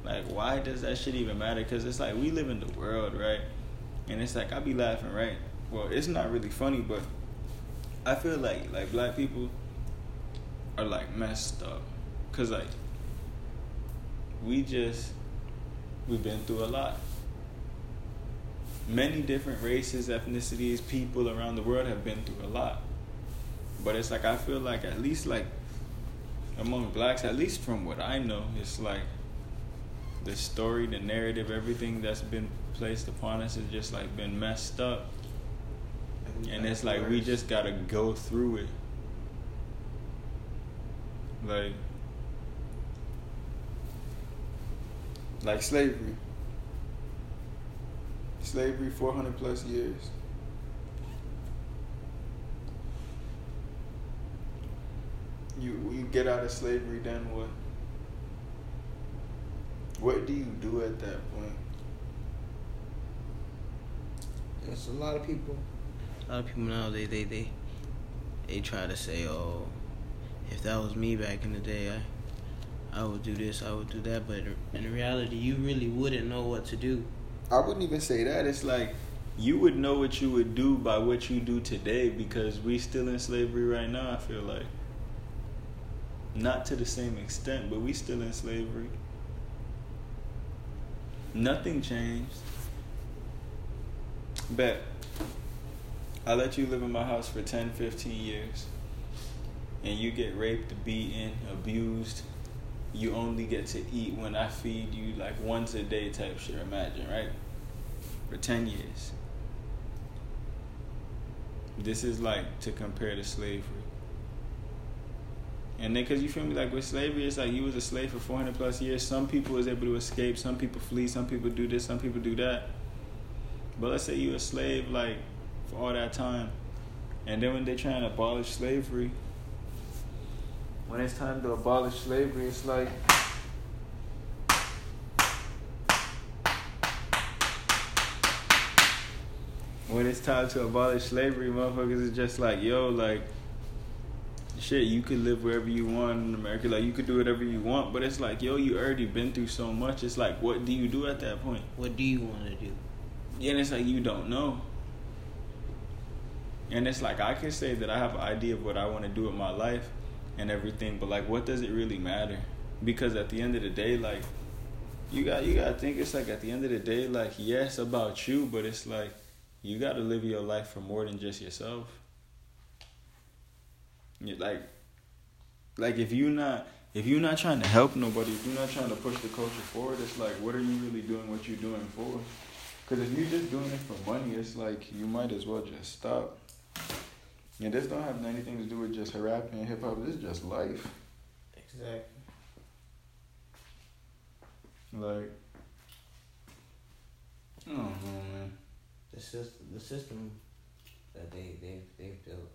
like, why does that shit even matter? Because it's like we live in the world, right? And it's like I be laughing, right? Well, it's not really funny, but I feel like like black people are like messed up, cause like we just we've been through a lot many different races, ethnicities, people around the world have been through a lot. But it's like I feel like at least like among blacks, at least from what I know, it's like the story, the narrative, everything that's been placed upon us has just like been messed up. And it's like we just gotta go through it. Like like slavery. Slavery, 400 plus years. You you get out of slavery, then what? What do you do at that point? There's a lot of people. A lot of people now they they they they try to say, oh, if that was me back in the day, I I would do this, I would do that. But in reality, you really wouldn't know what to do. I wouldn't even say that. It's like you would know what you would do by what you do today because we still in slavery right now. I feel like not to the same extent, but we still in slavery. Nothing changed. Bet. I let you live in my house for 10, 15 years. And you get raped, beaten, abused. You only get to eat when I feed you like once a day type shit. Imagine, right? For 10 years. This is like to compare to slavery. And then, cause you feel me, like with slavery, it's like you was a slave for 400 plus years. Some people was able to escape. Some people flee. Some people do this. Some people do that. But let's say you a slave like for all that time, and then when they try and abolish slavery, when it's time to abolish slavery, it's like when it's time to abolish slavery, motherfuckers is just like, yo, like, shit, you could live wherever you want in America. Like, you could do whatever you want. But it's like, yo, you already been through so much. It's like, what do you do at that point? What do you want to do? Yeah, and it's like, you don't know. And it's like, I can say that I have an idea of what I want to do with my life and everything. But, like, what does it really matter? Because at the end of the day, like, you got you gotta think it's like at the end of the day, like yes about you, but it's like you got to live your life for more than just yourself. you like, like if you're not if you're not trying to help nobody, if you're not trying to push the culture forward, it's like, what are you really doing? What you're doing for? Because if you're just doing it for money, it's like you might as well just stop. And this don't have anything to do with just rapping and hip hop. This is just life. Exactly. Like, I don't know, man. The system, the system that they they they built.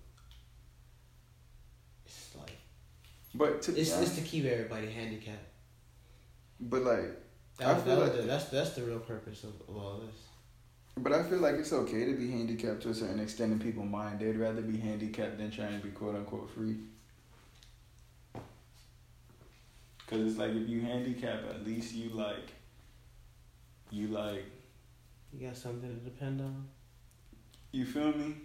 It's like But to it's, it's to keep everybody handicapped. but like, That, I feel that like- the, that's that's the real purpose of, of all this. But I feel like it's okay to be handicapped to a certain extent in people's mind. They'd rather be handicapped than trying to be quote unquote free. Cause it's like if you handicap, at least you like, you like, You got something to depend on. you feel me?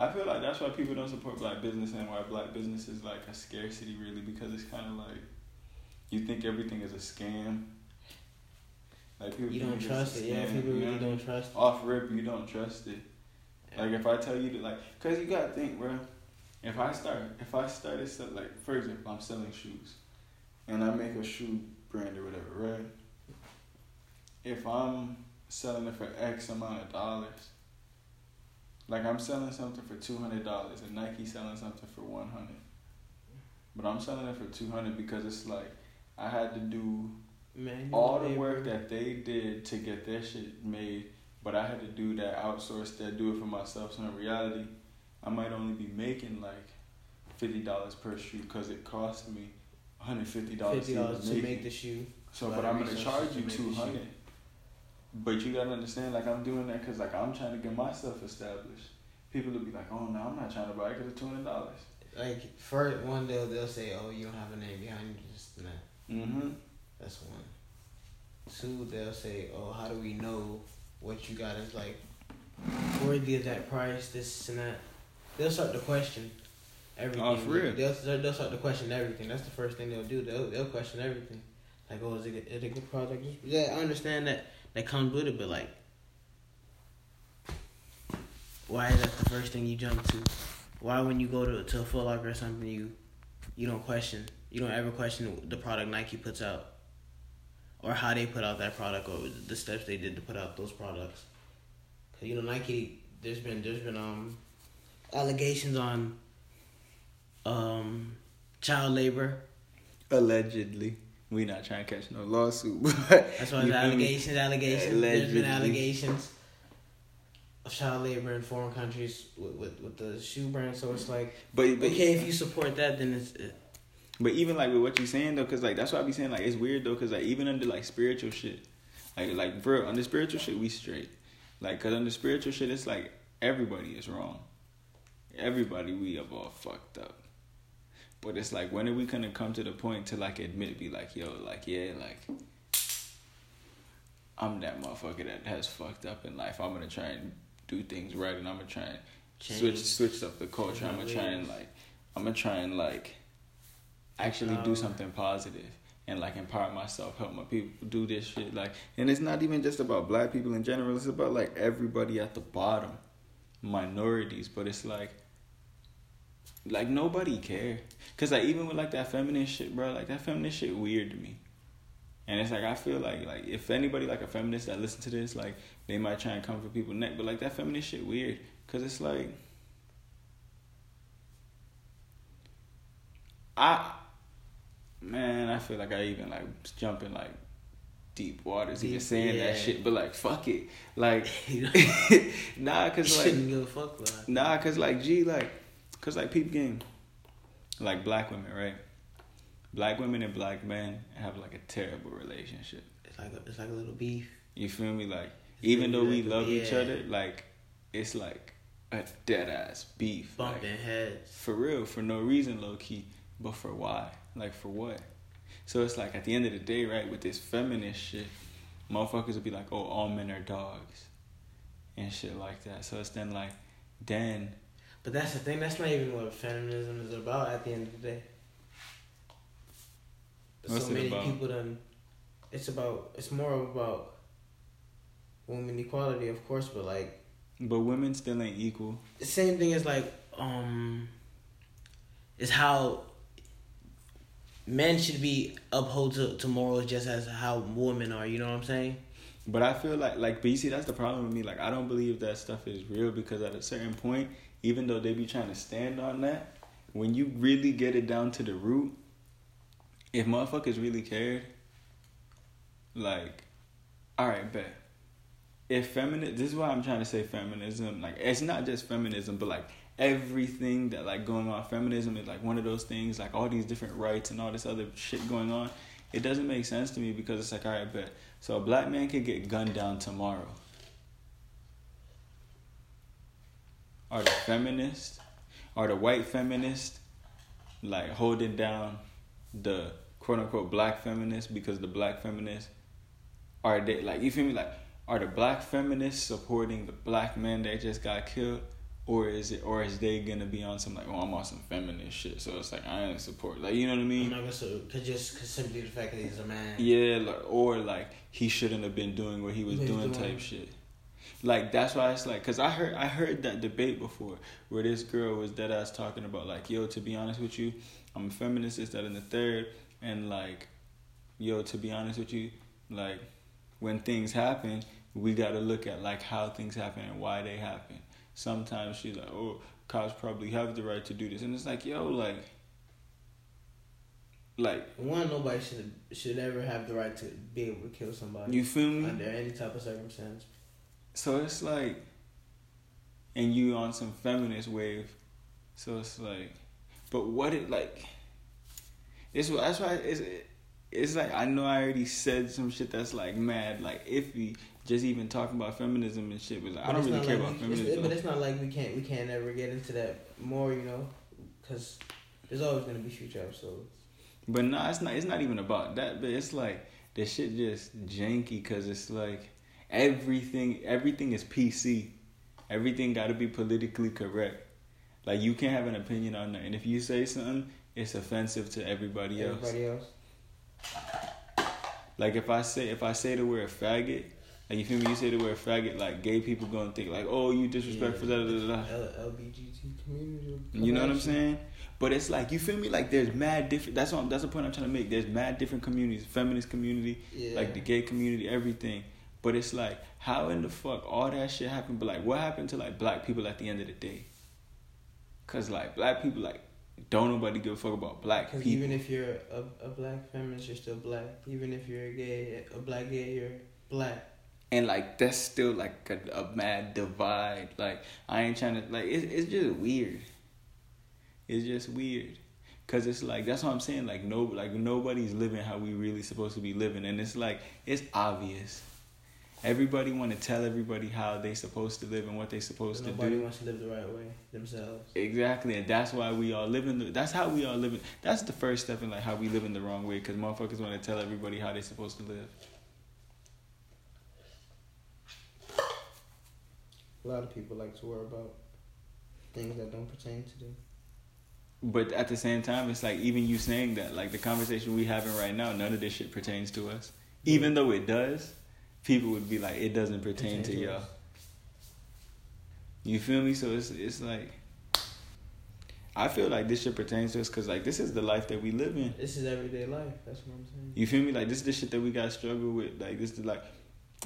I feel like that's why people don't support black business and why black business is like a scarcity really because it's kind of like you think everything is a scam. People You don't trust it. Yeah, people you know really what don't trust it. Off rip, you don't trust it. Like if I tell you to like, cause you gotta think, bro. If I start, if I started sell, like, for example, I'm selling shoes, and I make a shoe brand or whatever, right? If I'm selling it for X amount of dollars, like I'm selling something for two hundred dollars, and Nike selling something for one hundred, but I'm selling it for two hundred because it's like I had to do Man, all the work that they did to get their shit made, but I had to do that, outsource that, do it for myself. So in reality, I might only be making like fifty dollars per shoe because it cost me one hundred fifty dollars to make make the shoe. So, but I'm gonna charge you two hundred. But you gotta understand, like I'm doing that because like I'm trying to get myself established. People will be like, "Oh no, I'm not trying to buy it because it's two hundred dollars." Like first one they'll they'll say, Oh, you don't have a name behind you, just that. Mm-hmm. That's one. Two, they'll say, "Oh, how do we know what you got is like worthy of that price? This and that." They'll start to question everything. Oh, for real? They'll they'll start to question everything. That's the first thing they'll do. They'll they'll question everything. Like, "Oh, is it is it a good product?" Yeah, I understand that that comes with it, but like, why is that the first thing you jump to? Why when you go to to a Foot Locker or something, you you don't question, you don't ever question the product Nike puts out or how they put out that product or the steps they did to put out those products. Cause you know Nike, there's been there's been um allegations on um child labor. Allegedly, we not trying to catch no lawsuit. [laughs] That's why there's allegations, allegations. There's Allegedly. been allegations of child labor in foreign countries with with, with the shoe brand. So it's like But, but okay, if you support that, then it's it, But even like with what you're saying though, cause like that's why I be saying like it's weird though, cause like even under like spiritual shit, like like bro, under spiritual shit we straight, like cause under spiritual shit it's like everybody is wrong, everybody we have all fucked up, but it's like when are we gonna come to the point to like admit, be like yo, like yeah, like I'm that motherfucker that has fucked up in life. I'm gonna try and do things right, and I'm gonna try and switch Change. switch up the culture. I'm gonna try and like I'm gonna try and like actually do Um, something positive and like empower myself, help my people do this shit. Like, and it's not even just about black people in general. It's about like everybody at the bottom, minorities. But it's like, like nobody care. Cause like even with like that feminist shit, bro, like that feminist shit weird to me. And it's like I feel like like if anybody like a feminist that listen to this, like they might try and come for people neck, but like that feminist shit weird. Cause it's like I man, I feel like I even like jumping like deep waters, even saying yeah. that shit. But like, fuck it, like, [laughs] [laughs] nah, cause like, Shouldn't give a fuck, like. nah, cause like, G, like, cause like, peep game, like black women, right? Black women and black men have like a terrible relationship. It's like a, it's like a little beef. You feel me? Like, even though we like love each other, like, it's like a dead ass beef. like, bumping heads. for real, for no reason, low key, but for why? Like for what? So it's like at the end of the day, right, with this feminist shit, motherfuckers will be like, oh, all men are dogs, and shit like that. So it's then like, then But that's the thing. That's not even what feminism is about. At the end of the day, What's so many about? people done. It's about. It's more about women equality, of course, but like but women still ain't equal. the same thing as like um. Is how men should be upheld to, to morals just as how women are. You know what I'm saying? But I feel like like but you see that's the problem with me. Like I don't believe that stuff is real because at a certain point, even though they be trying to stand on that, when you really get it down to the root, if motherfuckers really cared, like, all right, bet. If feminine, this is why I'm trying to say feminism. Like, it's not just feminism, but like everything that like going on. Feminism is like one of those things. Like all these different rights and all this other shit going on. It doesn't make sense to me because it's like, all right, but So a black man could get gunned down tomorrow. Are the feminists, are the white feminists, like holding down the quote unquote black feminists because the black feminists are they like you feel me like are the black feminists supporting the black man that just got killed or is it or is they gonna be on some like oh I'm on some feminist shit so it's like I ain't support like you know what I mean? I'm not gonna cause just cause simply the fact that he's a man. yeah like, or like he shouldn't have been doing what he was he's doing doing. type shit like that's why it's like because I heard I heard that debate before where this girl was dead ass talking about like yo to be honest with you I'm a feminist is that in the third and like yo to be honest with you like when things happen we got to look at like how things happen and why they happen sometimes she's like oh cops probably have the right to do this and it's like yo like like One, nobody should should ever have the right to be able to kill somebody you feel me under any type of circumstance. So it's like, and you on some feminist wave, so it's like, but what it like? It's that's why it's it's like I know I already said some shit that's like mad like iffy. Just even talking about feminism and shit, but like, I don't really care like about we- it's- feminism. But it's not like we can't we can't ever get into that more, you know, because there's always gonna be future episodes. But nah, it's not. It's not even about that. But it's like the shit just janky because it's like everything. Everything is PC. Everything got to be politically correct. Like you can't have an opinion on that, and if you say something, it's offensive to everybody else. Everybody else. Like if I say if I say the word faggot, like you feel me? You say the word faggot, like gay people gonna think like, oh, you disrespectful. Da, da, da, da. L- LBGT community. You know what I'm saying? But it's like you feel me? Like there's mad different. That's what that's the point I'm trying to make. There's mad different communities, feminist community, Yeah. like the gay community, everything. But it's like how in the fuck all that shit happened? But like what happened to like black people at the end of the day? Cause like black people like don't nobody give a fuck about black people. even if you're a, a black feminist, you're still black. Even if you're a gay, a black gay, you're black. And like that's still like a, a mad divide. Like I ain't trying to like it's it's just weird. It's just weird, cause it's like that's what I'm saying. Like no, like nobody's living how we really supposed to be living, and it's like it's obvious. Everybody want to tell everybody how they supposed to live and what they supposed to do. Nobody wants to live the right way themselves. Exactly, and that's why we all live in the. That's how we all live. In, that's the first step in like how we live in the wrong way, cause motherfuckers want to tell everybody how they supposed to live. A lot of people like to worry about things that don't pertain to them. But at the same time, it's like even you saying that, like the conversation we having right now, none of this shit pertains to us. Even though it does, people would be like, it doesn't pertain to Pertain to y'all. You feel me? So it's it's like, I feel like this shit pertains to us because like this is the life that we live in. This is everyday life. That's what I'm saying. You feel me? Like this is the shit that we got struggle with. Like this is like,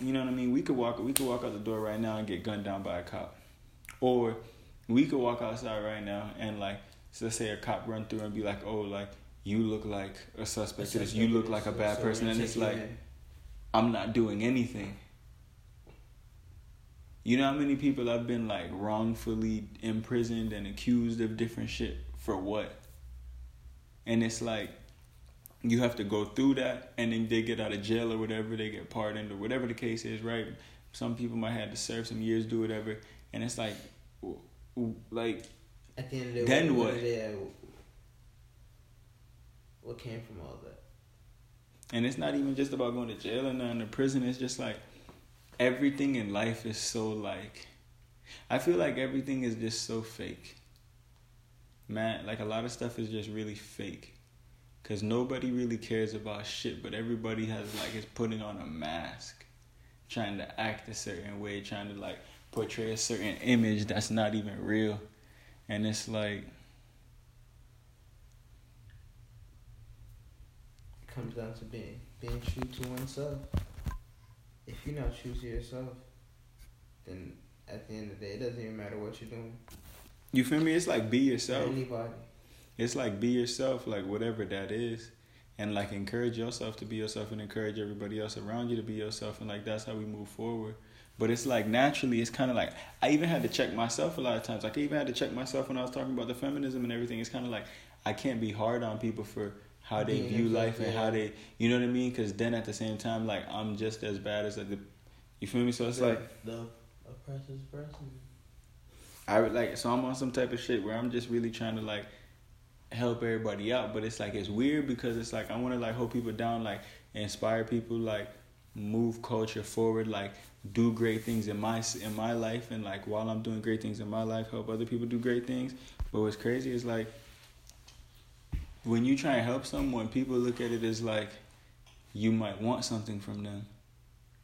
you know what I mean? We could walk we could walk out the door right now and get gunned down by a cop, or we could walk outside right now and like so let's say a cop run through and be like, oh like you look like a suspect to this. You look like a bad so person, and it's like I'm not doing anything. You know how many people I've been like wrongfully imprisoned and accused of different shit for what? And it's like you have to go through that and then they get out of jail or whatever, they get pardoned or whatever the case is, right? Some people might have to serve some years, do whatever, and it's like, like At the end of the day, Then what? what? it- What came from all that? And it's not even just about going to jail and nothing to prison. It's just like everything in life is so like I feel like everything is just so fake. Man, like a lot of stuff is just really fake. Cause nobody really cares about shit, but everybody has like is putting on a mask, trying to act a certain way, trying to like portray a certain image that's not even real. And it's like It comes down to being being true to oneself. If you're not true to yourself, then at the end of the day, it doesn't even matter what you're doing. you feel me? It's like be yourself. Anybody. It's like be yourself, like whatever that is, and like encourage yourself to be yourself and encourage everybody else around you to be yourself, and like that's how we move forward. But it's like naturally, it's kind of like I even had to check myself a lot of times. Like I even had to check myself when I was talking about the feminism and everything. It's kind of like I can't be hard on people for how they Being view life and how they, you know what I mean? Because then at the same time, like I'm just as bad as like the, you feel me? So it's like the oppressor's person. I would like so I'm on some type of shit where I'm just really trying to like help everybody out, but it's like it's weird because it's like I want to like hold people down, like inspire people, like move culture forward, like do great things in my in my life, and like while I'm doing great things in my life, help other people do great things. But what's crazy is like when you try and help someone, people look at it as like you might want something from them,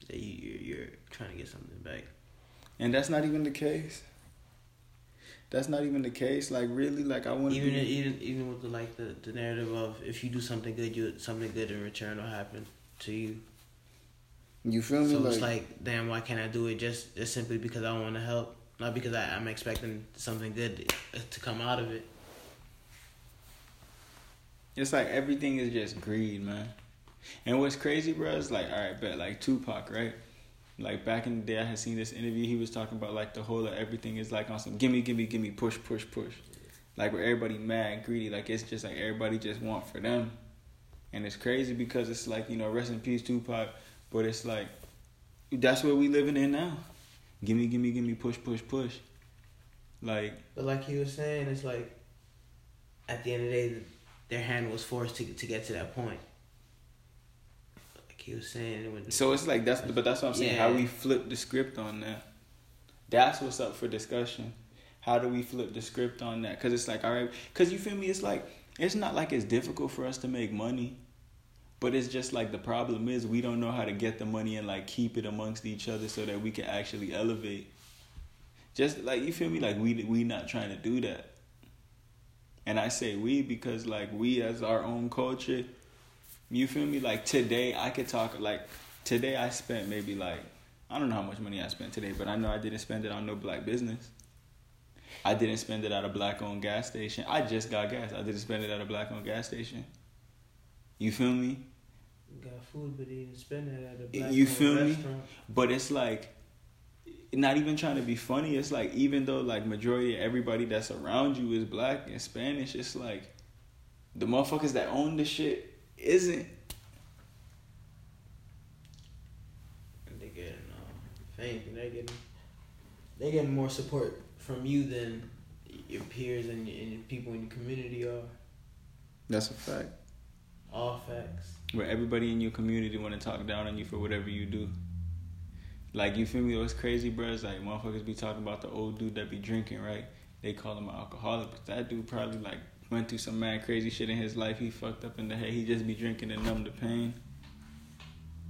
That you you're, you're trying to get something back. and that's not even the case. That's not even the case. Like really, like I want to Even even even with the like the, the narrative of if you do something good, you something good in return will happen to you. You feel me? So like, it's like, damn, why can't I do it just, just simply because I want to help, not because I, I'm expecting something good to, to come out of it. it's like everything is just greed, man. And what's crazy, bro, is like, all right, bet like Tupac, right? Like back in the day, I had seen this interview. He was talking about like the whole of everything is like on some gimme, gimme, gimme, push, push, push. Like where everybody mad, greedy. Like it's just like everybody just want for them. And it's crazy because it's like you know, rest in peace, Tupac. But it's like that's what we living in now. Gimme, gimme, gimme, push, push, push. Like But like he was saying, it's like, at the end of the day, their hand was forced to to get to that point. He was saying, it was, So it's like that's but that's what I'm saying. How we flip the script on that. That's what's up for discussion. How do we flip the script on that? Because it's like all right. Because you feel me? It's like it's not like it's difficult for us to make money, but it's just like the problem is we don't know how to get the money and like keep it amongst each other so that we can actually elevate. Just like you feel me? Like we we not trying to do that. And I say we because like we as our own culture, you feel me? Like today I could talk like today I spent maybe like I don't know how much money I spent today, but I know I didn't spend it on no black business. I didn't spend it at a black owned gas station. I just got gas. I didn't spend it at a black owned gas station. You feel me? got food, but didn't spend it at a black restaurant. You feel me? restaurant. But it's like not even trying to be funny. It's like even though like majority of everybody that's around you is black and Spanish, it's like the motherfuckers that own the shit isn't. They getting, uh, if anything, they getting, they getting more support from you than your peers and, your, and your people in your community are. That's a fact. All facts. where everybody in your community want to talk down on you for whatever you do. Like you feel me? What's crazy, bro? Is like motherfuckers be talking about the old dude that be drinking, right? They call him an alcoholic, but that dude probably like went through some mad crazy shit in his life. He fucked up in the head. He just be drinking to numb the pain.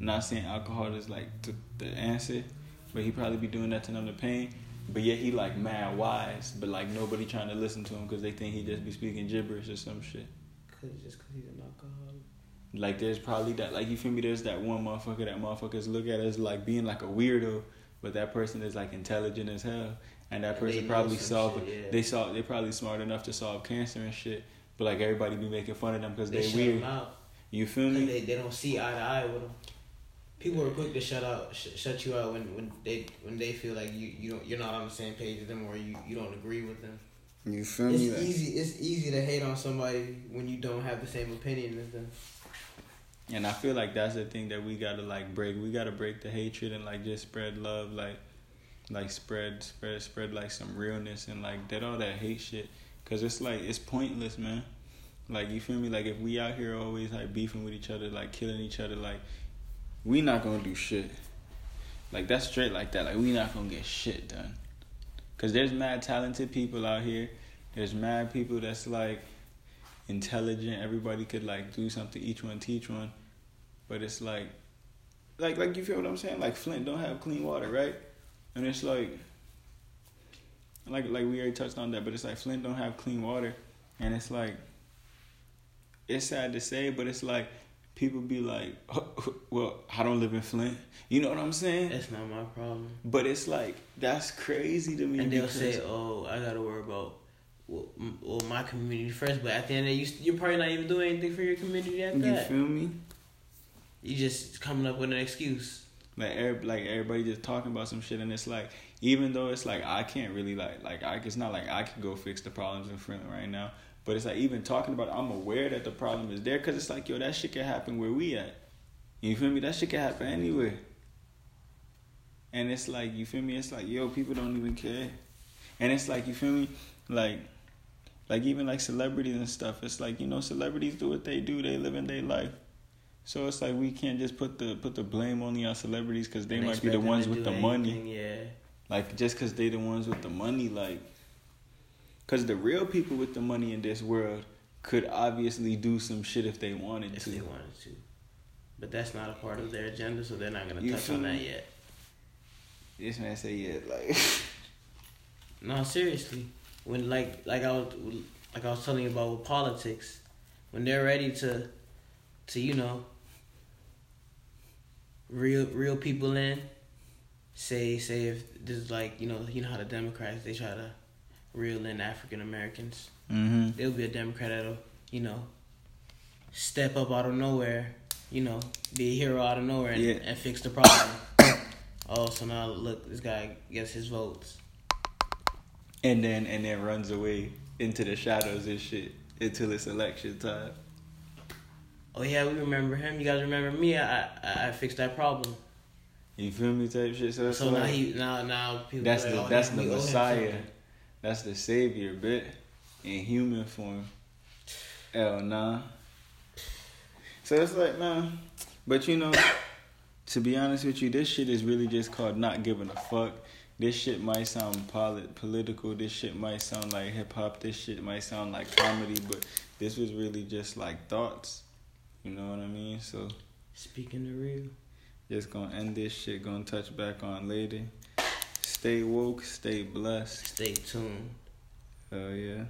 Not saying alcohol is like the, the answer, but he probably be doing that to numb the pain. But yet he like mad wise, but like nobody trying to listen to him because they think he just be speaking gibberish or some shit. Cause just cause he's an alcoholic. Like there's probably that like you feel me, there's that one motherfucker that motherfuckers look at as like being like a weirdo, but that person is like intelligent as hell. And that person know probably some solve shit, yeah. they solve they probably smart enough to solve cancer and shit. but like everybody be making fun of them because They they shut weird. them out. You feel me? They, they don't see eye to eye with them. People are quick to shut out, sh- shut you out when, when they when they feel like you, you don't you're not on the same page with them or you, you don't agree with them. You feel It's me? Like- easy it's easy to hate on somebody when you don't have the same opinion as them. And I feel like that's the thing that we gotta like break. We gotta break the hatred and like just spread love, like, like spread, spread, spread like some realness and like that all that hate shit. Cause it's like it's pointless, man. Like you feel me? Like if we out here always like beefing with each other, like killing each other, like we not gonna do shit. Like that's straight like that. Like we not gonna get shit done. Cause there's mad talented people out here. There's mad people that's like intelligent. Everybody could like do something. Each one teach one. But it's like, like, like you feel what I'm saying? Like Flint don't have clean water, right? And it's like, like, like we already touched on that. But it's like Flint don't have clean water, and it's like, it's sad to say, but it's like people be like, [laughs] well, I don't live in Flint. You know what I'm saying? That's not my problem. But it's like that's crazy to me. And they'll say, "Oh, I gotta worry about well, well my community first. But at the end of the day, you, you're probably not even doing anything for your community at you that. feel me? You just coming up with an excuse. Like every, like everybody just talking about some shit, and it's like even though it's like I can't really like like I it's not like I could go fix the problems in Flint right now, but it's like even talking about it, I'm aware that the problem is there because it's like yo that shit can happen where we at. You feel me? That shit can happen anywhere. And it's like you feel me? It's like yo people don't even care, and it's like you feel me? Like like even like celebrities and stuff. It's like you know celebrities do what they do. They live in their life. So it's like we can't just put the put the blame only on celebrities because they And might be the ones with the money. Yeah. Like just because they the ones with the money, like, because the real people with the money in this world could obviously do some shit if they wanted if to. they wanted to. But that's not a part of their agenda, so they're not gonna You touch on that yet. This man say yeah, like, [laughs] No, seriously. When like like I was like I was telling you about with politics, when they're ready to, to you know. Real real people in, say say if this is like you know you know how the Democrats they try to, reel in African Americans. mm-hmm. There'll be a Democrat that'll you know. Step up out of nowhere, you know, be a hero out of nowhere and, Yeah. and fix the problem. [coughs] oh, so now look, this guy gets his votes. And then and then runs away into the shadows and shit until it's election time. Oh yeah, we remember him. You guys remember me? I I, I fixed that problem. You feel me? Type shit. So, So now like, he now now people. that's like, oh, the oh, that's the owe him Messiah. That's the savior, bit in human form. Hell nah. So it's like nah, but you know, [coughs] to be honest with you, this shit is really just called not giving a fuck. This shit might sound polit- political. This shit might sound like hip hop. This shit might sound like comedy, but this was really just like thoughts. You know what I mean? So Speaking the real. just gonna end this shit. Gonna touch back on later. Stay woke. Stay blessed. Stay tuned. Hell yeah.